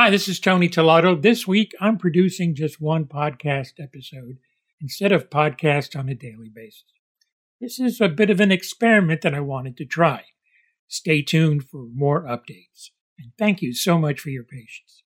Hi, this is Tony Tolato. This week, I'm producing just one podcast episode instead of podcast on a daily basis. This is a bit of an experiment that I wanted to try. Stay tuned for more updates. And thank you so much for your patience.